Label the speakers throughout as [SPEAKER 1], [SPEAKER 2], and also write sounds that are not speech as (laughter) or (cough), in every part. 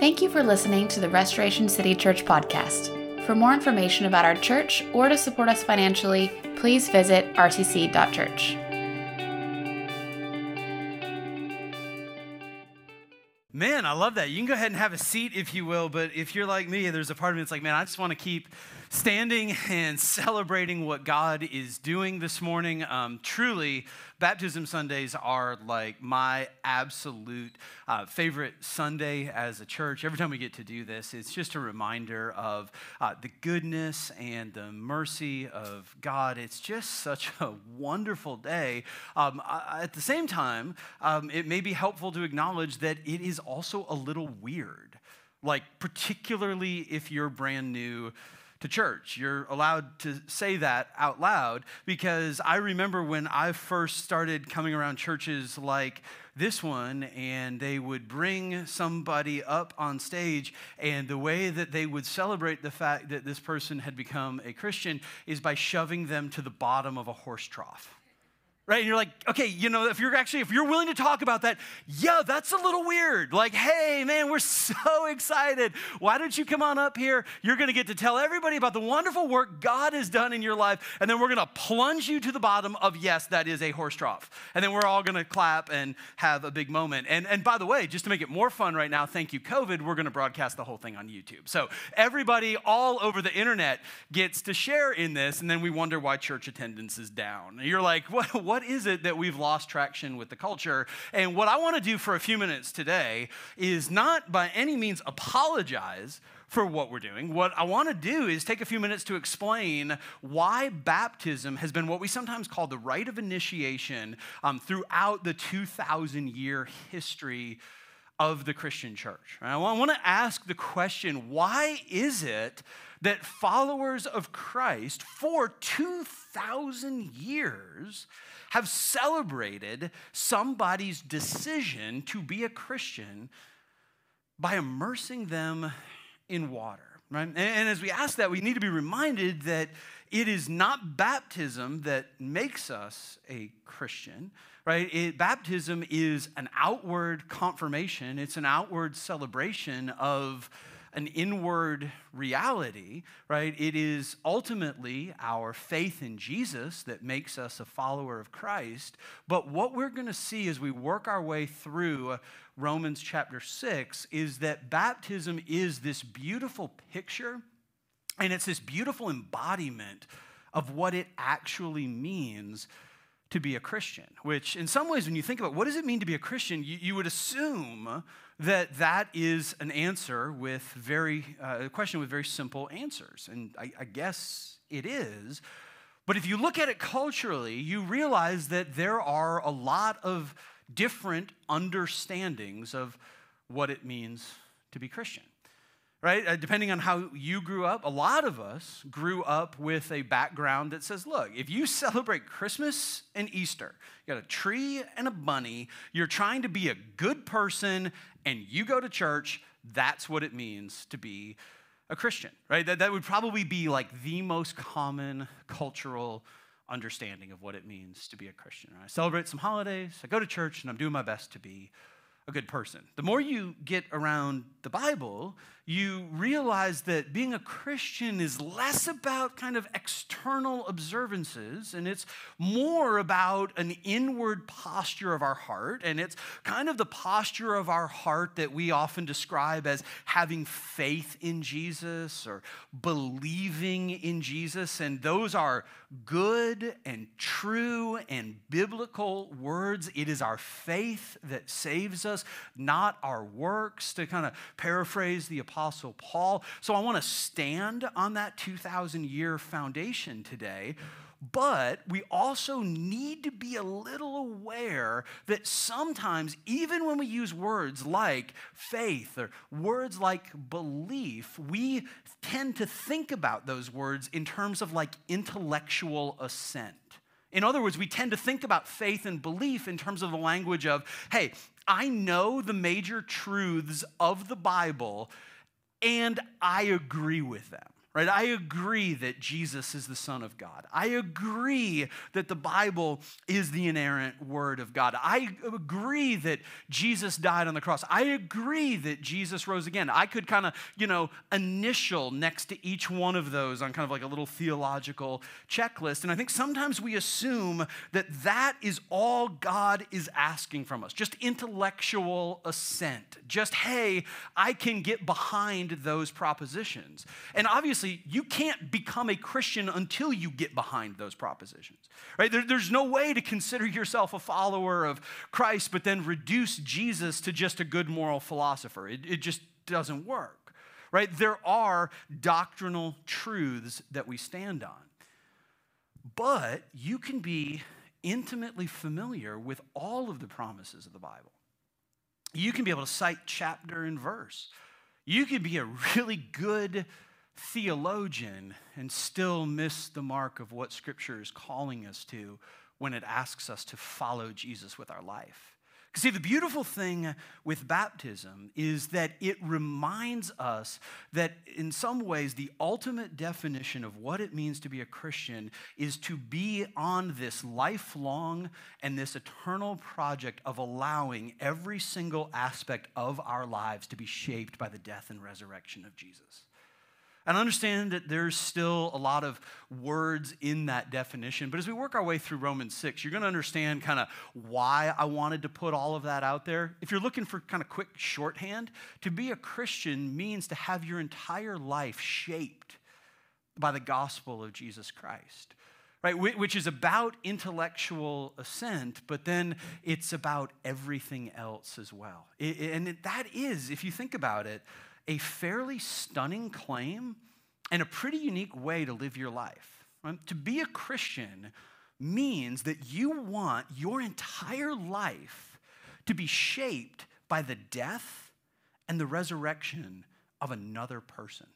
[SPEAKER 1] Thank you for listening to the Restoration City Church podcast. For more information about our church or to support us financially, please visit rcc.church.
[SPEAKER 2] Man, I love that. You can go ahead and have a seat if you will, but if you're like me, there's a part of me that's like, man, I just want to keep standing and celebrating what God is doing this morning. Um, truly, Baptism Sundays are like my absolute uh, favorite Sunday as a church. Every time we get to do this, it's just a reminder of uh, the goodness and the mercy of God. It's just such a wonderful day. Um, at the same time, um, it may be helpful to acknowledge that it is also a little weird. Like, particularly if you're brand new to church. You're allowed to say that out loud because I remember when I first started coming around churches like this one, and they would bring somebody up on stage, and the way that they would celebrate the fact that this person had become a Christian is by shoving them to the bottom of a horse trough right? And you're like, okay, you know, if you're actually, if you're willing to talk about that, yeah, that's a little weird. Like, hey, man, we're (laughs) so excited. Why don't you come on up here? You're going to get to tell everybody about the wonderful work God has done in your life. And then we're going to plunge you to the bottom of, yes, that is a horse trough. And then we're all going to clap and have a big moment. And, and by the way, just to make it more fun right now, thank you, COVID, we're going to broadcast the whole thing on YouTube. So everybody all over the internet gets to share in this. And then we wonder why church attendance is down. You're like, (laughs) what, what what is it that we've lost traction with the culture? And what I want to do for a few minutes today is not by any means apologize for what we're doing. What I want to do is take a few minutes to explain why baptism has been what we sometimes call the rite of initiation um, throughout the 2,000 year history of the Christian church. I want to ask the question why is it that followers of Christ for 2,000 years have celebrated somebody's decision to be a Christian by immersing them in water. Right? And, and as we ask that, we need to be reminded that it is not baptism that makes us a Christian, right? It, baptism is an outward confirmation, it's an outward celebration of an inward reality, right? It is ultimately our faith in Jesus that makes us a follower of Christ. But what we're going to see as we work our way through Romans chapter 6 is that baptism is this beautiful picture and it's this beautiful embodiment of what it actually means to be a Christian, which in some ways, when you think about what does it mean to be a Christian, you, you would assume that that is an answer with very, uh, a question with very simple answers. And I, I guess it is. But if you look at it culturally, you realize that there are a lot of different understandings of what it means to be Christian right? Uh, depending on how you grew up, a lot of us grew up with a background that says, look, if you (laughs) celebrate Christmas and Easter, you got a tree and a bunny, you're trying to be a good person, and you go to church, that's what it means to be a Christian, right? That, that would probably be like the most common cultural understanding of what it means to be a Christian. Right? I celebrate some holidays, I go to church, and I'm doing my best to be a good person. The more you get around the Bible, you realize that being a Christian is less about kind of external observances and it's more about an inward posture of our heart. And it's kind of the posture of our heart that we often describe as having faith in Jesus or believing in Jesus. And those are good and true and biblical words. It is our faith that saves us, not our works, to kind of paraphrase the Apostle Paul. So I want to stand on that 2,000 year foundation today. But we also need to be a little aware that sometimes, even when we use words like faith or words like belief, we tend to think about those words in terms of like intellectual assent. In other words, we tend to think about faith and belief in terms of the language of, hey, I know the major truths of the Bible, and I agree with them right? I agree that Jesus is the Son of God. I agree that the Bible is the inerrant Word of God. I agree that Jesus died on the cross. I agree that Jesus rose again. I could kind of, you know, initial next to each one of those on kind of like a little theological checklist. And I think sometimes we assume that that is all God is asking from us just intellectual assent. Just, hey, I can get behind those propositions. And obviously, obviously, you can't become a Christian until you get behind those propositions, right? There, there's no way to consider yourself a follower of Christ, but then reduce Jesus to just a good moral philosopher. It, it just doesn't work, right? There are doctrinal truths that we stand on. But you can be intimately familiar with all of the promises of the Bible. You can be able to cite chapter and verse. You can be a really good theologian and still miss the mark of what Scripture is calling us to when it asks us to follow Jesus with our life. Because, see, the beautiful thing with baptism is that it reminds us that, in some ways, the ultimate definition of what it means to be a Christian is to be on this lifelong and this eternal project of allowing every single aspect of our lives to be shaped by the death and resurrection of Jesus. And understand that there's still a lot of words in that definition. But as we work our way through Romans 6, you're going to understand kind of why I wanted to put all of that out there. If you're looking for kind of quick shorthand, to be a Christian means to have your entire life shaped by the gospel of Jesus Christ. Right, which is about intellectual assent, but then it's about everything else as well. And that is, if you think about it, a fairly stunning claim and a pretty unique way to live your life. Right? To be a Christian means that you want your entire life to be shaped by the death and the resurrection of another person.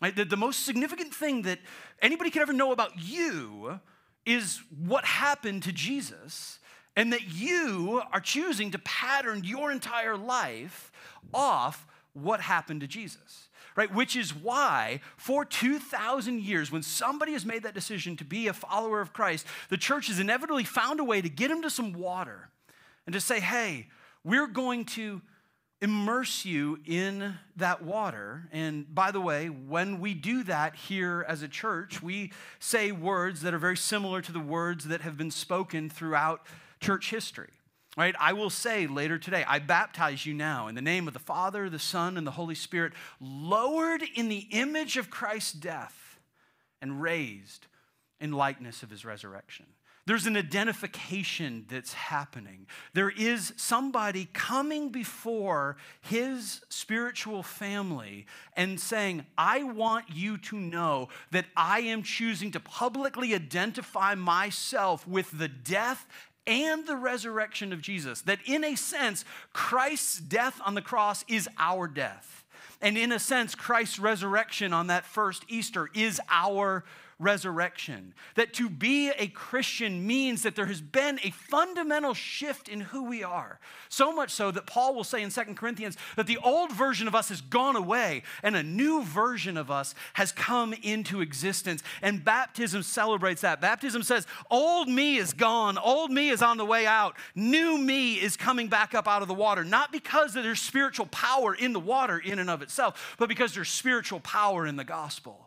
[SPEAKER 2] Right? The, the most significant thing that anybody could ever know about you is what happened to Jesus, and that you are choosing to pattern your entire life off what happened to Jesus, right? Which is why, for 2,000 years, when somebody has made that decision to be a follower of Christ, the church has inevitably found a way to get him to some water and to say, hey, we're going to immerse you in that water. And by the way, when we do that here as a church, we say words that are very similar to the words that have been spoken throughout church history. Right? I will say later today, I baptize you now in the name of the Father, the Son, and the Holy Spirit, lowered in the image of Christ's death and raised in likeness of his resurrection. There's an identification that's happening. There is somebody coming before his spiritual family and saying, I want you to know that I am choosing to publicly identify myself with the death and the resurrection of Jesus. That in a sense, Christ's death on the cross is our death. And in a sense, Christ's resurrection on that first Easter is our resurrection. That to be a Christian means that there has been a fundamental shift in who we are. So much so that Paul will say in Second Corinthians that the old version of us has gone away and a new version of us has come into existence. And baptism celebrates that. Baptism says, Old me is gone, old me is on the way out, new me is coming back up out of the water. Not because there's spiritual power in the water in and of itself, but because there's spiritual power in the gospel.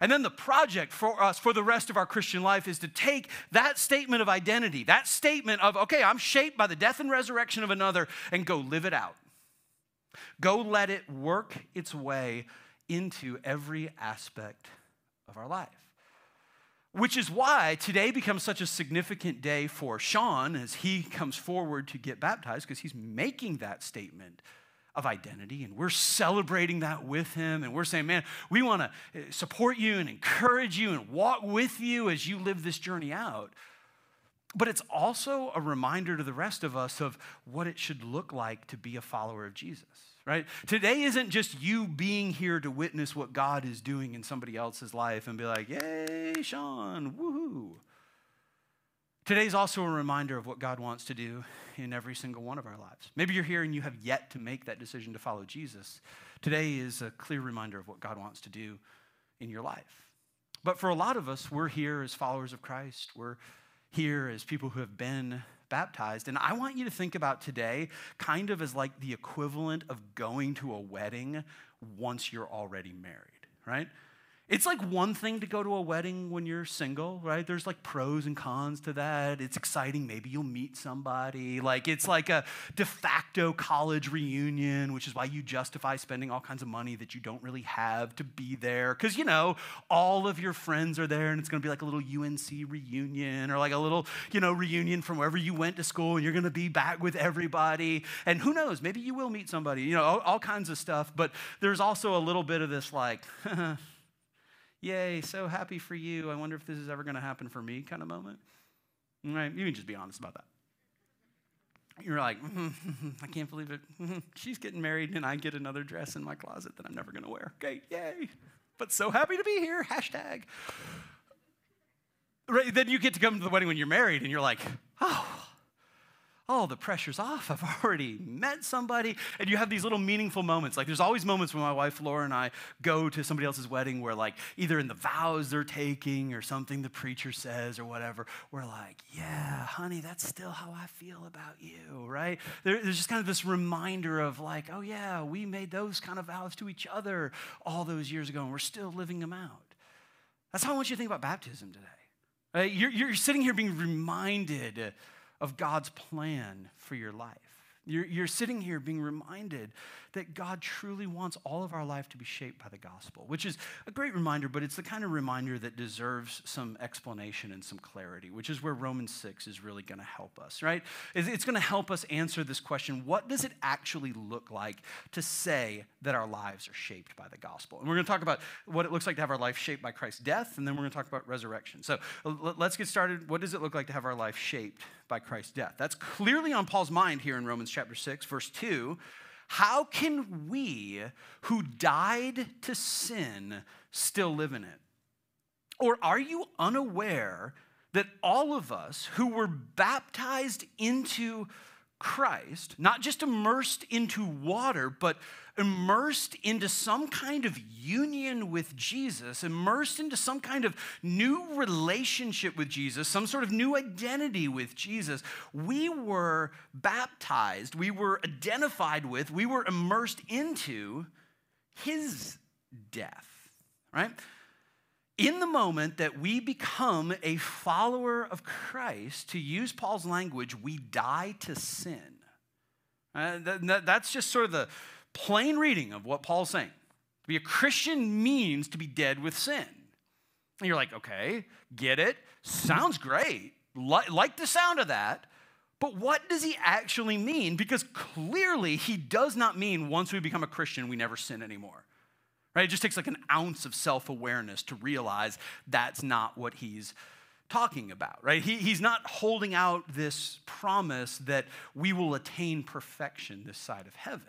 [SPEAKER 2] And then the project for us for the rest of our Christian life is to take that statement of identity, that statement of, okay, I'm shaped by the death and resurrection of another, and go live it out. Go let it work its way into every aspect of our life. Which is why today becomes such a significant day for Sean as he comes forward to get baptized, because he's making that statement of identity, and we're celebrating that with him. And we're saying, man, we want to eh, support you and encourage you and walk with you as you live this journey out. But it's also a reminder to the rest of us of what it should look like to be a follower of Jesus, right? Today isn't just you being here to witness what God is doing in somebody else's life and be like, yay, Sean, woohoo. Today's also a reminder of what God wants to do in every single one of our lives. Maybe you're here and you have yet to make that decision to follow Jesus. Today is a clear reminder of what God wants to do in your life. But for a lot of us, we're here as followers of Christ. We're here as people who have been baptized. And I want you to think about today kind of as like the equivalent of going to a wedding once you're already married, right? It's like one thing to go to a wedding when you're single, right? There's like pros and cons to that. It's exciting. Maybe you'll meet somebody. Like it's like a de facto college reunion, which is why you justify spending all kinds of money that you don't really have to be there. Because, you know, all of your friends are there and it's going to be like a little UNC reunion or like a little, you know, reunion from wherever you went to school and you're going to be back with everybody. And who knows, maybe you will meet somebody, you know, all, all kinds of stuff. But there's also a little bit of this like, (laughs) yay, so happy for you. I wonder if this is ever going to happen for me kind of moment. Right? You can just be honest about that. You're like, mm-hmm, (laughs) I can't believe it. Mm-hmm, she's getting married, and I get another dress in my closet that I'm never going to wear. Okay, yay. But so happy to be here. Hashtag. Right, then you get to come to the wedding when you're married, and you're like, oh, oh, the pressure's off. I've (laughs) already met somebody. And you have these little meaningful moments. Like there's always moments when my wife Laura and I go to somebody else's wedding where, like, either in the vows they're taking or something the preacher says or whatever, we're like, yeah, honey, that's still how I feel about you, right? There, there's just kind of this reminder of, like, oh, yeah, we made those kind of vows to each other all those years ago and we're still living them out. That's how I want you to think about baptism today. You're, you're sitting here being reminded of God's plan for your life. You're, you're sitting here being reminded that God truly wants all of our life to be shaped by the gospel, which is a great reminder, but it's the kind of reminder that deserves some explanation and some clarity, which is where Romans 6 is really going to help us, right? It's going to help us answer this question what does it actually look like to say that our lives are shaped by the gospel? And we're going to talk about what it looks like to have our life shaped by Christ's death, and then we're going to talk about resurrection. So let's get started. What does it look like to have our life shaped by Christ's death? That's clearly on Paul's mind here in Romans chapter 6, verse 2. How can we who died to sin still live in it? Or are you unaware that all of us who were baptized into Christ, not just immersed into water, but immersed into some kind of union with Jesus, immersed into some kind of new relationship with Jesus, some sort of new identity with Jesus, we were baptized, we were identified with, we were immersed into his death, right? In the moment that we become a follower of Christ, to use Paul's language, we die to sin. Uh, that, that's just sort of the plain reading of what Paul's saying. To be a Christian means to be dead with sin. And you're like, okay, get it. Sounds great. Like the sound of that. But what does he actually mean? Because clearly he does not mean once we become a Christian, we never sin anymore. Right? It just takes like an ounce of self awareness to realize that's not what he's talking about, right? He, he's not holding out this promise that we will attain perfection this side of heaven.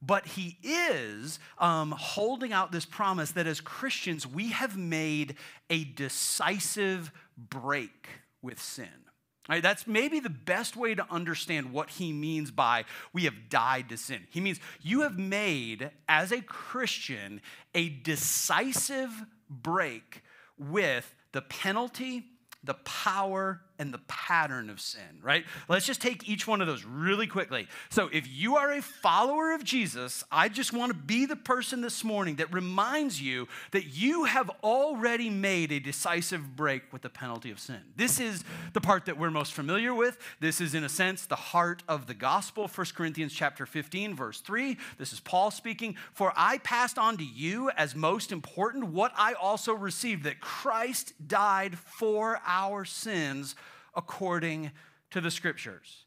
[SPEAKER 2] But he is um, holding out this promise that as Christians, we have made a decisive break with sin. Right, that's maybe the best way to understand what he means by we have died to sin. He means you have made, as a Christian, a decisive break with the penalty, the power, and the pattern of sin, right? Let's just take each one of those really quickly. So, if you are a follower of Jesus, I just want to be the person this morning that reminds you that you have already made a decisive break with the penalty of sin. This is the part that we're most familiar with. This is in a sense the heart of the gospel. 1 Corinthians chapter 15 verse 3. This is Paul speaking, "For I passed on to you as most important what I also received that Christ died for our sins." According to the scriptures.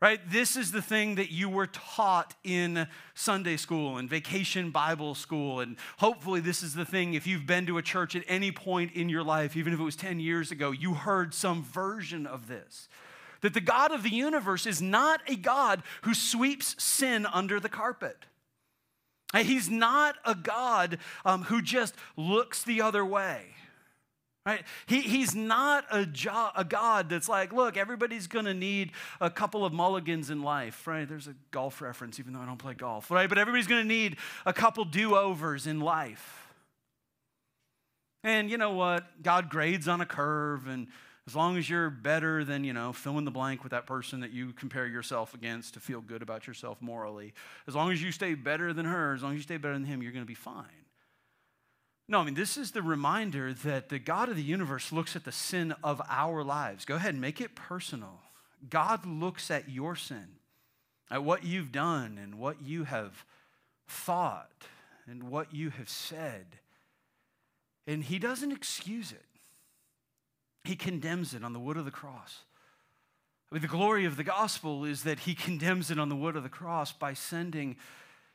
[SPEAKER 2] Right? This is the thing that you were taught in Sunday school and vacation Bible school. And hopefully, this is the thing, if you've been to a church at any point in your life, even if it was 10 years ago, you heard some version of this. That the God of the universe is not a God who sweeps sin under the carpet. He's not a God um, who just looks the other way. Right? He, he's not a, jo- a God that's like, look, everybody's going to need a couple of mulligans in life, right? There's a golf reference, even though I don't play golf, right? But everybody's going to need a couple do overs in life. And you know what? God grades on a curve, and as long as you're better than, you know, fill in the blank with that person that you compare yourself against to feel good about yourself morally, as long as you stay better than her, as long as you stay better than him, you're going to be fine. No, I mean, this is the reminder that the God of the universe looks at the sin of our lives. Go ahead and make it personal. God looks at your sin, at what you've done and what you have thought and what you have said. And He doesn't excuse it, He condemns it on the wood of the cross. I mean, the glory of the gospel is that He condemns it on the wood of the cross by sending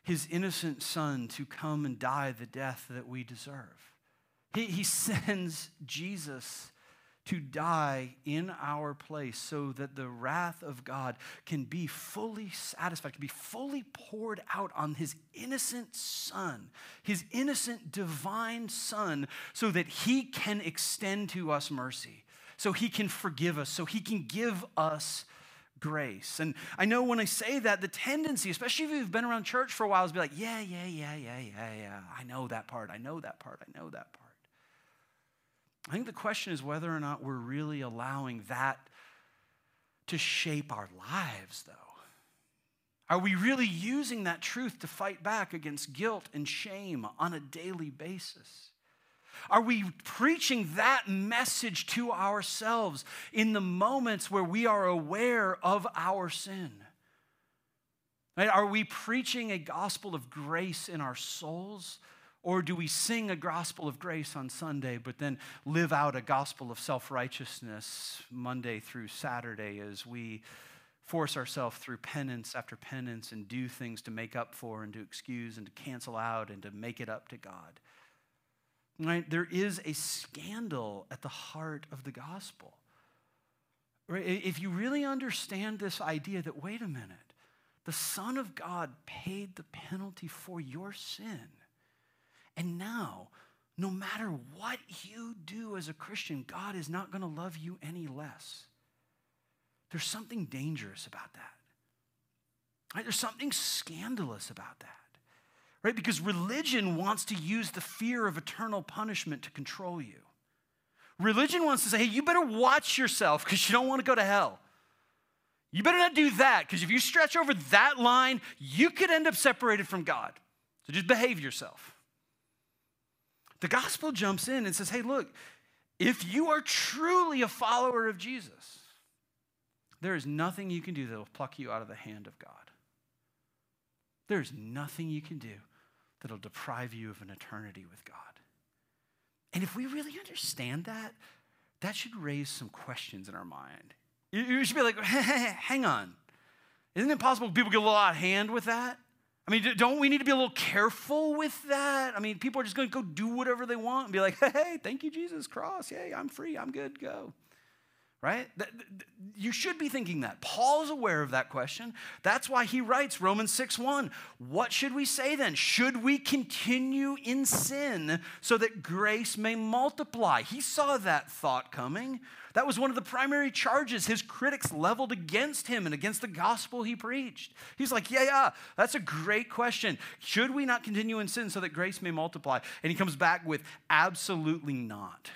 [SPEAKER 2] his innocent son to come and die the death that we deserve. He, he (laughs) sends Jesus to die in our place so that the wrath of God can be fully satisfied, can be fully poured out on his innocent son, his innocent divine son, so that he can extend to us mercy, so he can forgive us, so he can give us grace. And I know when I say that, the tendency, especially if you've been around church for a while, is to be like, yeah, yeah, yeah, yeah, yeah, yeah. I know that part. I know that part. I know that part. I think the question is whether or not we're really allowing that to shape our lives, though. Are we really using that truth to fight back against guilt and shame on a daily basis? Are we preaching that message to ourselves in the moments where we are aware of our sin? Right? Are we preaching a gospel of grace in our souls? Or do we sing a gospel of grace on Sunday, but then live out a gospel of self righteousness Monday through Saturday as we force ourselves through penance after penance and do things to make up for and to excuse and to cancel out and to make it up to God? Right? There is a scandal at the heart of the gospel. Right? If you really understand this idea that, wait a minute, the Son of God paid the penalty for your sin. And now, no matter what you do as a Christian, God is not going to love you any less. There's something dangerous about that. Right? There's something scandalous about that right? Because religion wants to use the fear of eternal punishment to control you. Religion wants to say, hey, you better watch yourself because you don't want to go to hell. You better not do that because if you stretch over that line, you could end up separated from God. So just behave yourself. The gospel jumps in and says, hey, look, if you are truly a follower of Jesus, there is nothing you can do that will pluck you out of the hand of God. There's nothing you can do that'll deprive you of an eternity with God. And if we really understand that, that should raise some questions in our mind. You should be like, (laughs) hang on. Isn't it possible people get a little out of hand with that? I mean, don't we need to be a little careful with that? I mean, people are just going to go do whatever they want and be like, (laughs) hey, thank you, Jesus, cross. Yay, I'm free. I'm good. Go right? You should be thinking that. Paul's aware of that question. That's why he writes Romans 6 1. What should we say then? Should we continue in sin so that grace may multiply? He saw that thought coming. That was one of the primary charges his critics leveled against him and against the gospel he preached. He's like, Yeah, yeah, that's a great question. Should we not continue in sin so that grace may multiply? And he comes back with, Absolutely not.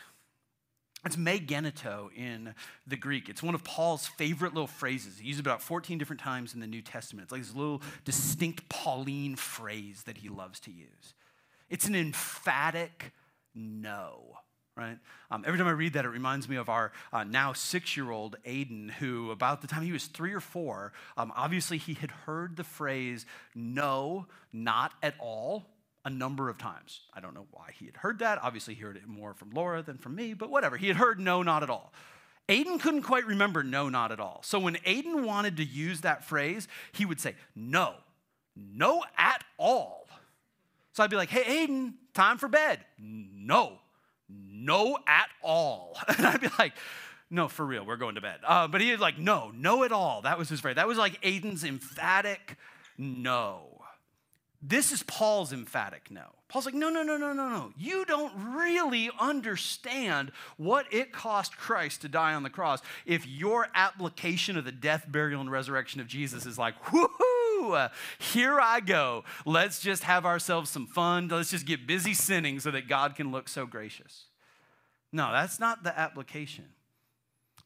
[SPEAKER 2] It's me genoito in the Greek. It's one of Paul's favorite little phrases. He uses about 14 different times in the New Testament. It's like this little distinct Pauline phrase that he loves to use. It's an emphatic no, right? Um, every time I read that, it reminds me of our uh, now six year old Aiden, who, about the time he was three or four, um, obviously he had heard the phrase no, not at all a number of times. I don't know why he had heard that. Obviously, he heard it more from Laura than from me, but whatever. He had heard no, not at all. Aiden couldn't quite remember no, not at all. So when Aiden wanted to use that phrase, he would say, no, no at all. So I'd be like, hey, Aiden, time for bed. No, no at all. (laughs) And I'd be like, no, for real, we're going to bed. Uh, but he was like, no, no at all. That was his phrase. That was like Aiden's emphatic no. This is Paul's emphatic no. Paul's like, no, no, no, no, no, no. You don't really understand what it cost Christ to die on the cross if your application of the death, burial, and resurrection of Jesus is like, whoohoo, here I go. Let's just have ourselves some fun. Let's just get busy sinning so that God can look so gracious. No, that's not the application.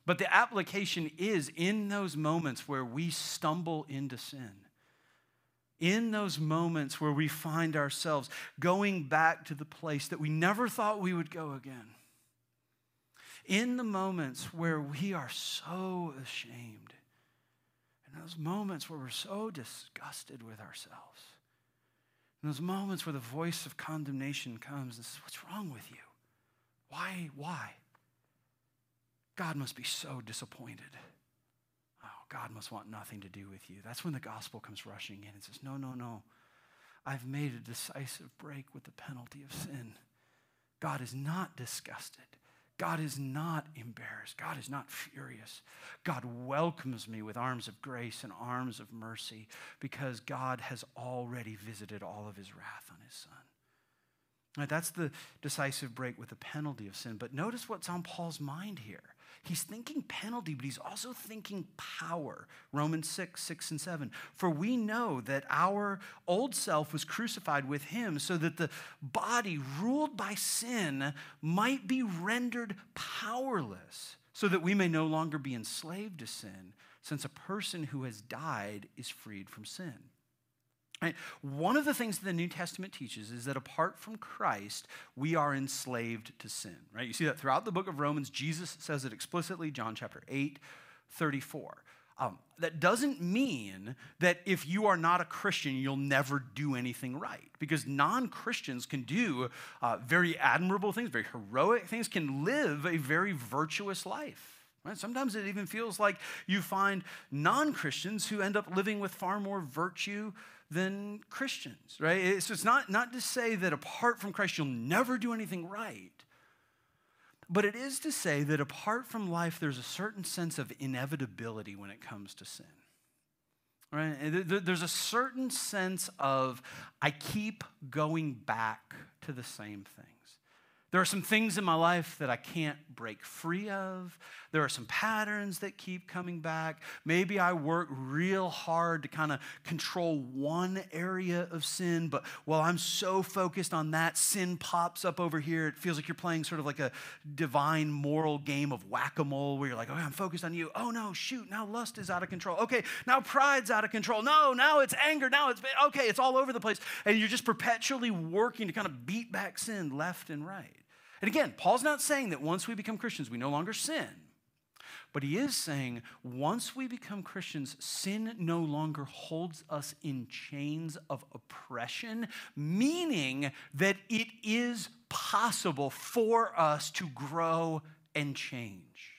[SPEAKER 2] But the application is in those moments where we stumble into sin, in those moments where we find ourselves going back to the place that we never thought we would go again, in the moments where we are so ashamed, in those moments where we're so disgusted with ourselves, in those moments where the voice of condemnation comes and says, What's wrong with you? Why? Why? God must be so disappointed. God must want nothing to do with you. That's when the gospel comes rushing in and says, No, no, no. I've made a decisive break with the penalty of sin. God is not disgusted. God is not embarrassed. God is not furious. God welcomes me with arms of grace and arms of mercy because God has already visited all of his wrath on his son. Right, that's the decisive break with the penalty of sin. But notice what's on Paul's mind here. He's thinking penalty, but he's also thinking power. Romans 6, 6 and 7. For we know that our old self was crucified with him so that the body ruled by sin might be rendered powerless, so that we may no longer be enslaved to sin, since a person who has died is freed from sin. Right? One of the things that the New Testament teaches is that apart from Christ, we are enslaved to sin. Right? You see that throughout the book of Romans, Jesus says it explicitly, John chapter 8, 34. Um, that doesn't mean that if you are not a Christian, you'll never do anything right. Because non Christians can do uh, very admirable things, very heroic things, can live a very virtuous life. Right? Sometimes it even feels like you find non Christians who end up living with far more virtue than Christians, right? So it's not, not to say that apart from Christ you'll never do anything right, but it is to say that apart from life, there's a certain sense of inevitability when it comes to sin. Right? There's a certain sense of, I keep going back to the same thing. There are some things in my life that I can't break free of. There are some patterns that keep coming back. Maybe I work real hard to kind of control one area of sin, but while I'm so focused on that, sin pops up over here. It feels like you're playing sort of like a divine moral game of whack a mole where you're like, okay, I'm focused on you. Oh no, shoot, now lust is out of control. Okay, now pride's out of control. No, now it's anger. Now it's, okay, it's all over the place. And you're just perpetually working to kind of beat back sin left and right. And again, Paul's not saying that once we become Christians, we no longer sin. But he is saying once we become Christians, sin no longer holds us in chains of oppression, meaning that it is possible for us to grow and change.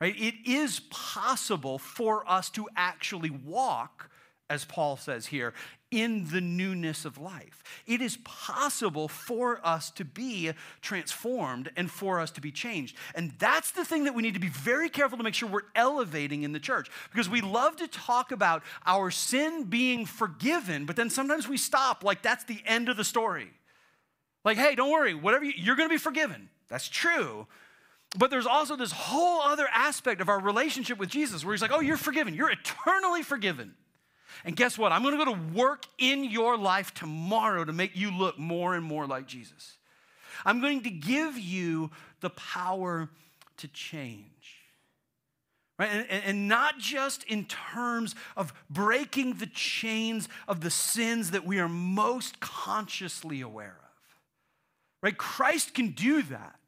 [SPEAKER 2] Right? It is possible for us to actually walk as Paul says here, in the newness of life. It is possible for us to be transformed and for us to be changed. And that's the thing that we need to be very careful to make sure we're elevating in the church because we love to talk about our sin being forgiven, but then sometimes we stop like that's the end of the story. Like, hey, don't worry, whatever you, you're going to be forgiven. That's true. But there's also this whole other aspect of our relationship with Jesus where he's like, oh, you're forgiven. You're eternally forgiven. And guess what? I'm going to go to work in your life tomorrow to make you look more and more like Jesus. I'm going to give you the power to change. Right? And, and, not just in terms of breaking the chains of the sins that we are most consciously aware of. Right? Christ can do that.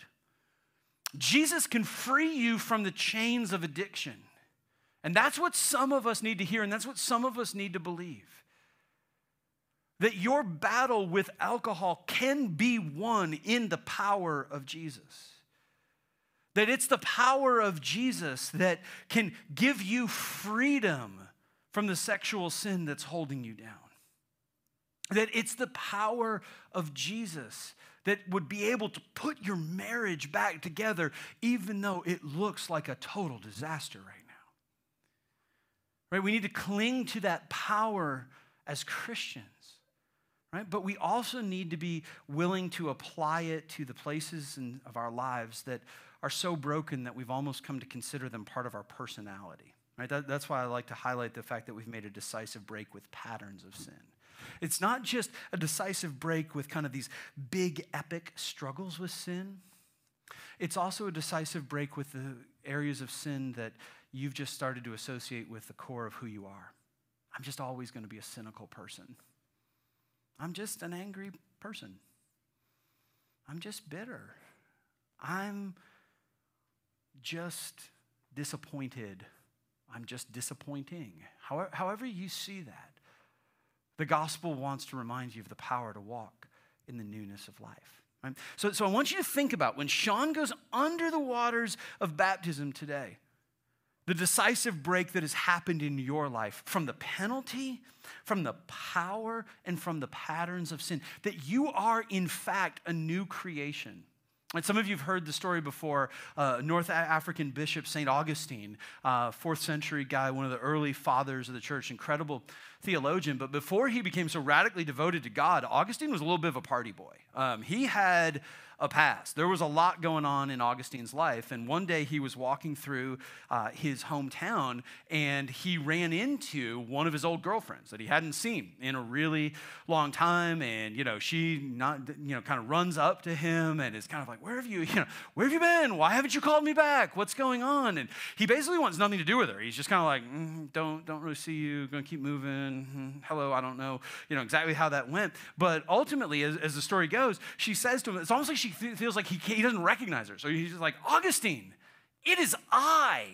[SPEAKER 2] Jesus can free you from the chains of addiction. And that's what some of us need to hear, and that's what some of us need to believe. That your battle with alcohol can be won in the power of Jesus. That it's the power of Jesus that can give you freedom from the sexual sin that's holding you down. That it's the power of Jesus that would be able to put your marriage back together, even though it looks like a total disaster right. Right? We need to cling to that power as Christians. Right? But we also need to be willing to apply it to the places in, of our lives that are so broken that we've almost come to consider them part of our personality. Right? That, that's why I like to highlight the fact that we've made a decisive break with patterns of sin. It's not just a decisive break with kind of these big epic struggles with sin, It's also a decisive break with the areas of sin that you've just started to associate with the core of who you are. I'm just always going to be a cynical person. I'm just an angry person. I'm just bitter. I'm just disappointed. I'm just disappointing. However, however, you see that, the gospel wants to remind you of the power to walk in the newness of life. So, so I want you to think about when Sean goes under the waters of baptism today, the decisive break that has happened in your life from the penalty, from the power, and from the patterns of sin, that you are, in fact, a new creation. And some of you have heard the story before. Uh, North African Bishop St. Augustine, uh, fourth century guy, one of the early fathers of the church, incredible theologian. But before he became so radically devoted to God, Augustine was a little bit of a party boy. Um, he had a past. There was a lot going on in Augustine's life. And one day he was walking through uh, his hometown and he ran into one of his old girlfriends that he hadn't seen in a really long time. And, you know, she not, you know, kind of runs up to him and is kind of like, where have you, (laughs) you know, where have you been? Why haven't you called me back? What's going on? And he basically wants nothing to do with her. He's just kind of like, mm, don't, don't really see you. Going to keep moving. Mm, hello, I don't know, you know, exactly how that went. But ultimately, as, as the story goes, she says to him, it's almost like she she feels like he, he doesn't recognize her. So he's just like, Augustine, it is I.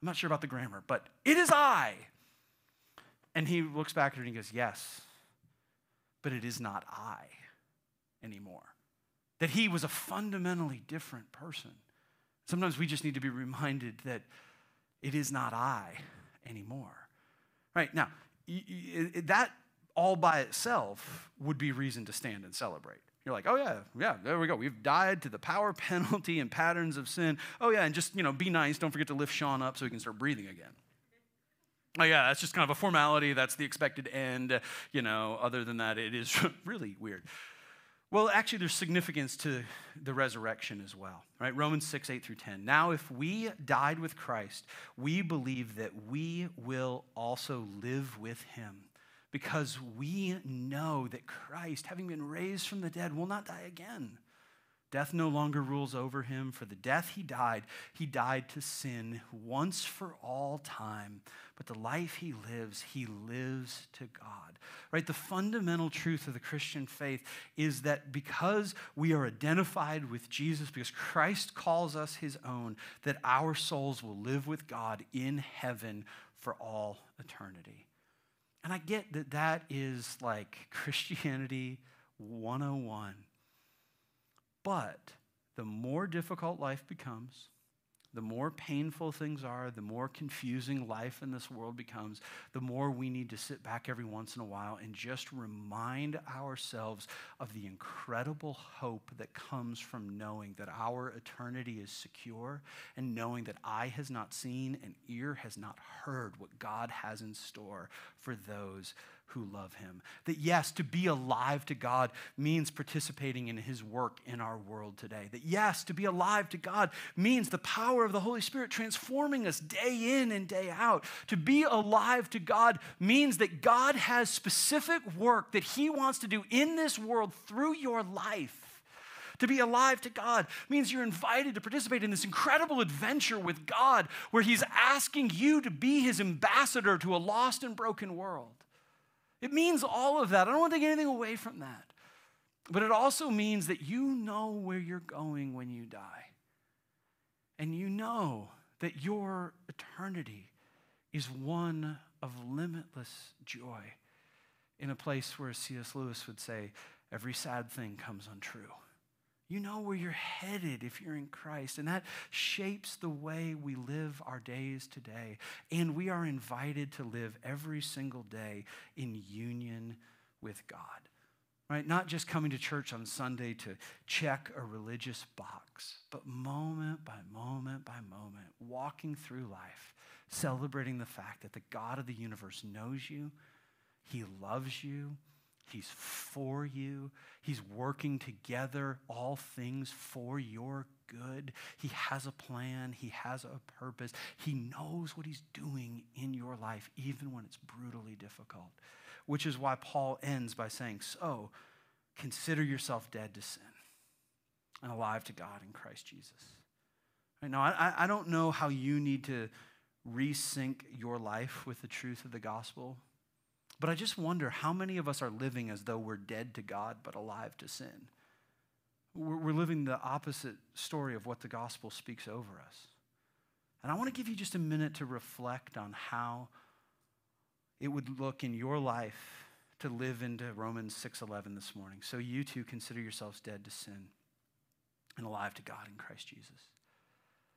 [SPEAKER 2] I'm not sure about the grammar, but it is I. And he looks back at her and he goes, Yes, but it is not I anymore. That he was a fundamentally different person. Sometimes we just need to be reminded that it is not I anymore. Right now, that all by itself would be reason to stand and celebrate. You're like, oh yeah, yeah, there we go. We've died to the power, (laughs) penalty, and patterns of sin. Oh yeah, and just you know, be nice. Don't forget to lift Sean up so he can start breathing again. Oh yeah, that's just kind of a formality. That's the expected end. You know, other than that, it is (laughs) really weird. Well, actually, there's significance to the resurrection as well, right? Romans 6, 8 through 10. Now, if we died with Christ, we believe that we will also live with him because we know that Christ, having been raised from the dead, will not die again. Death no longer rules over him. For the death he died, he died to sin once for all time. But the life he lives, he lives to God. Right? The fundamental truth of the Christian faith is that because we are identified with Jesus, because Christ calls us his own, that our souls will live with God in heaven for all eternity. And I get that that is like (laughs) Christianity 101. But the more difficult life becomes, the more painful things are, the more confusing life in this world becomes, the more we need to sit back every once in a while and just remind ourselves of the incredible hope that comes from knowing that our eternity is secure and knowing that eye has not seen and ear has not heard what God has in store for those who love him. That yes, to be alive to God means participating in his work in our world today. That yes, to be alive to God means the power of the Holy Spirit transforming us day in and day out. To be alive to God means that God has specific work that he wants to do in this world through your life. To be alive to God means you're invited to participate in this incredible adventure with God where He's asking you to be His ambassador to a lost and broken world. It means all of that. I don't want to take anything away from that. But it also means that you know where you're going when you die. And you know that your eternity is one of limitless joy in a place where C.S. Lewis would say, every sad thing comes untrue. You know where you're headed if you're in Christ, and that shapes the way we live our days today. And we are invited to live every single day in union with God. Right? Not just coming to church on Sunday to check a religious box, but moment by moment by moment, walking through life, celebrating the fact that the God of the universe knows you, He loves you, He's for you. He's working together all things for your good. He has a plan. He has a purpose. He knows what he's doing in your life, even when it's brutally difficult. Which is why Paul ends by saying, So, consider yourself dead to sin. and alive to God in Christ Jesus. Right now, I, I don't know how you need to resync your life with the truth of the gospel, but I just wonder how many of us are living as though we're dead to God but alive to sin. We're, living the opposite story of what the gospel speaks over us. And I want to give you just a minute to reflect on how it would look in your life to live into Romans 6:11 this morning. So you too consider yourselves dead to sin and alive to God in Christ Jesus.